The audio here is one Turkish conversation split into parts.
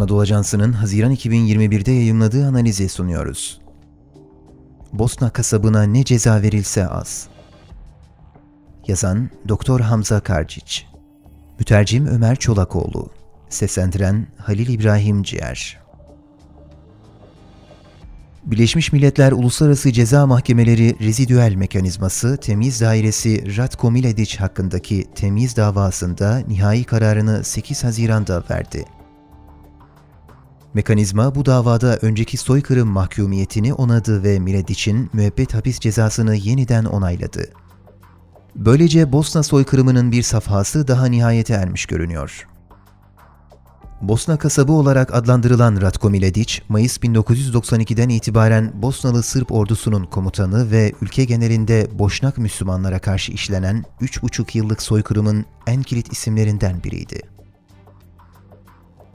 Anadolu Ajansı'nın Haziran 2021'de yayımladığı analizi sunuyoruz. Bosna kasabına ne ceza verilse az. Yazan Doktor Hamza Karciç Mütercim Ömer Çolakoğlu Seslendiren Halil İbrahim Ciğer Birleşmiş Milletler Uluslararası Ceza Mahkemeleri Rezidüel Mekanizması Temiz Dairesi Ratko Miledic hakkındaki temiz davasında nihai kararını 8 Haziran'da verdi. Mekanizma bu davada önceki soykırım mahkumiyetini onadı ve Miledic'in müebbet hapis cezasını yeniden onayladı. Böylece Bosna soykırımının bir safhası daha nihayete ermiş görünüyor. Bosna kasabı olarak adlandırılan Ratko Miledic, Mayıs 1992'den itibaren Bosnalı Sırp ordusunun komutanı ve ülke genelinde Boşnak Müslümanlara karşı işlenen 3,5 yıllık soykırımın en kilit isimlerinden biriydi.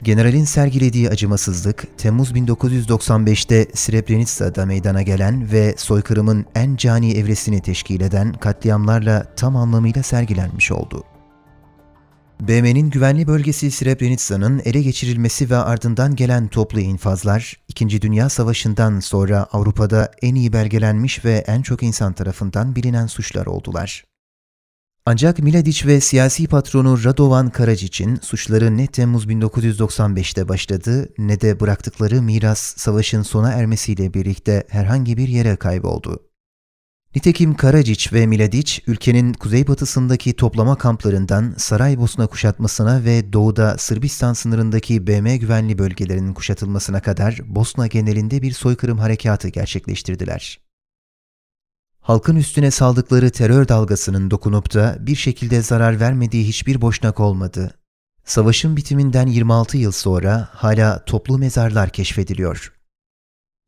Generalin sergilediği acımasızlık, Temmuz 1995'te Srebrenica'da meydana gelen ve soykırımın en cani evresini teşkil eden katliamlarla tam anlamıyla sergilenmiş oldu. BM'nin güvenli bölgesi Srebrenica'nın ele geçirilmesi ve ardından gelen toplu infazlar, İkinci Dünya Savaşı'ndan sonra Avrupa'da en iyi belgelenmiş ve en çok insan tarafından bilinen suçlar oldular. Ancak Miladic ve siyasi patronu Radovan Karadzic'in suçları ne Temmuz 1995'te başladı ne de bıraktıkları miras savaşın sona ermesiyle birlikte herhangi bir yere kayboldu. Nitekim Karacic ve Miladic, ülkenin kuzeybatısındaki toplama kamplarından Saraybosna kuşatmasına ve doğuda Sırbistan sınırındaki BM güvenli bölgelerinin kuşatılmasına kadar Bosna genelinde bir soykırım harekatı gerçekleştirdiler. Halkın üstüne saldıkları terör dalgasının dokunup da bir şekilde zarar vermediği hiçbir boşnak olmadı. Savaşın bitiminden 26 yıl sonra hala toplu mezarlar keşfediliyor.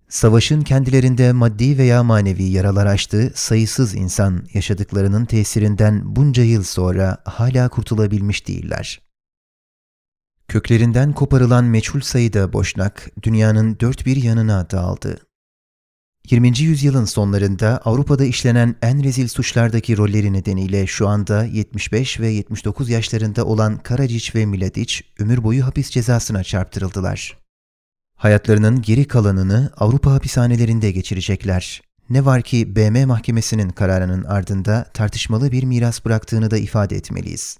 Savaşın kendilerinde maddi veya manevi yaralar açtığı sayısız insan yaşadıklarının tesirinden bunca yıl sonra hala kurtulabilmiş değiller. Köklerinden koparılan meçhul sayıda boşnak dünyanın dört bir yanına dağıldı. 20. yüzyılın sonlarında Avrupa'da işlenen en rezil suçlardaki rolleri nedeniyle şu anda 75 ve 79 yaşlarında olan Karacic ve Miladic ömür boyu hapis cezasına çarptırıldılar. Hayatlarının geri kalanını Avrupa hapishanelerinde geçirecekler. Ne var ki BM Mahkemesi'nin kararının ardında tartışmalı bir miras bıraktığını da ifade etmeliyiz.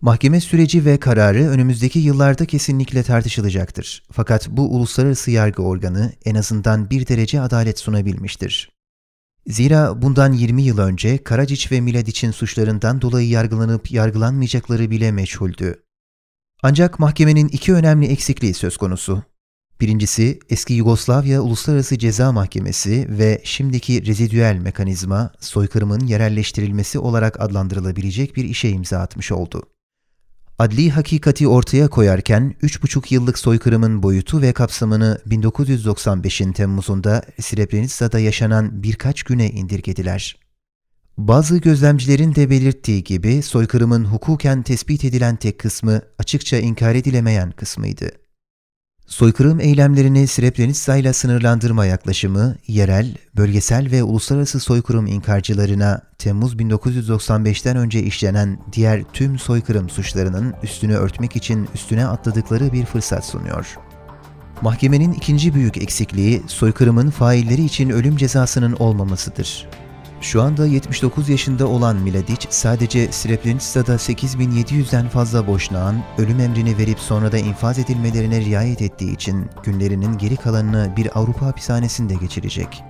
Mahkeme süreci ve kararı önümüzdeki yıllarda kesinlikle tartışılacaktır. Fakat bu uluslararası yargı organı en azından bir derece adalet sunabilmiştir. Zira bundan 20 yıl önce Karacic ve Miladic'in suçlarından dolayı yargılanıp yargılanmayacakları bile meçhuldü. Ancak mahkemenin iki önemli eksikliği söz konusu. Birincisi eski Yugoslavya Uluslararası Ceza Mahkemesi ve şimdiki rezidüel mekanizma soykırımın yerelleştirilmesi olarak adlandırılabilecek bir işe imza atmış oldu. Adli hakikati ortaya koyarken 3,5 yıllık soykırımın boyutu ve kapsamını 1995'in Temmuz'unda Srebrenica'da yaşanan birkaç güne indirgediler. Bazı gözlemcilerin de belirttiği gibi soykırımın hukuken tespit edilen tek kısmı açıkça inkar edilemeyen kısmıydı. Soykırım eylemlerini Srebrenica ile sınırlandırma yaklaşımı, yerel, bölgesel ve uluslararası soykırım inkarcılarına Temmuz 1995'ten önce işlenen diğer tüm soykırım suçlarının üstünü örtmek için üstüne atladıkları bir fırsat sunuyor. Mahkemenin ikinci büyük eksikliği soykırımın failleri için ölüm cezasının olmamasıdır. Şu anda 79 yaşında olan Miladic sadece Srebrenica'da 8700'den fazla boşnağın ölüm emrini verip sonra da infaz edilmelerine riayet ettiği için günlerinin geri kalanını bir Avrupa hapishanesinde geçirecek.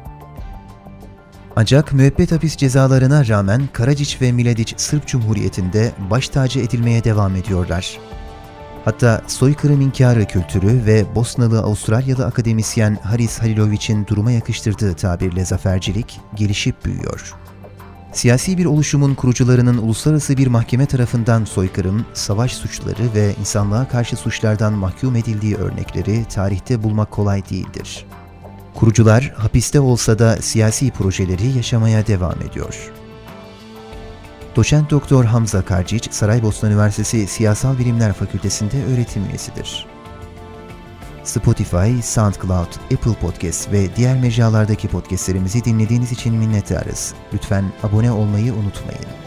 Ancak müebbet hapis cezalarına rağmen Karacic ve Miladic Sırp Cumhuriyeti'nde baş tacı edilmeye devam ediyorlar. Hatta soykırım inkarı kültürü ve Bosnalı Avustralyalı akademisyen Haris Halilovic'in duruma yakıştırdığı tabirle zafercilik gelişip büyüyor. Siyasi bir oluşumun kurucularının uluslararası bir mahkeme tarafından soykırım, savaş suçları ve insanlığa karşı suçlardan mahkum edildiği örnekleri tarihte bulmak kolay değildir. Kurucular hapiste olsa da siyasi projeleri yaşamaya devam ediyor. Doçent Doktor Hamza Karciç, Saraybosna Üniversitesi Siyasal Bilimler Fakültesi'nde öğretim üyesidir. Spotify, SoundCloud, Apple Podcast ve diğer mecralardaki podcastlerimizi dinlediğiniz için minnettarız. Lütfen abone olmayı unutmayın.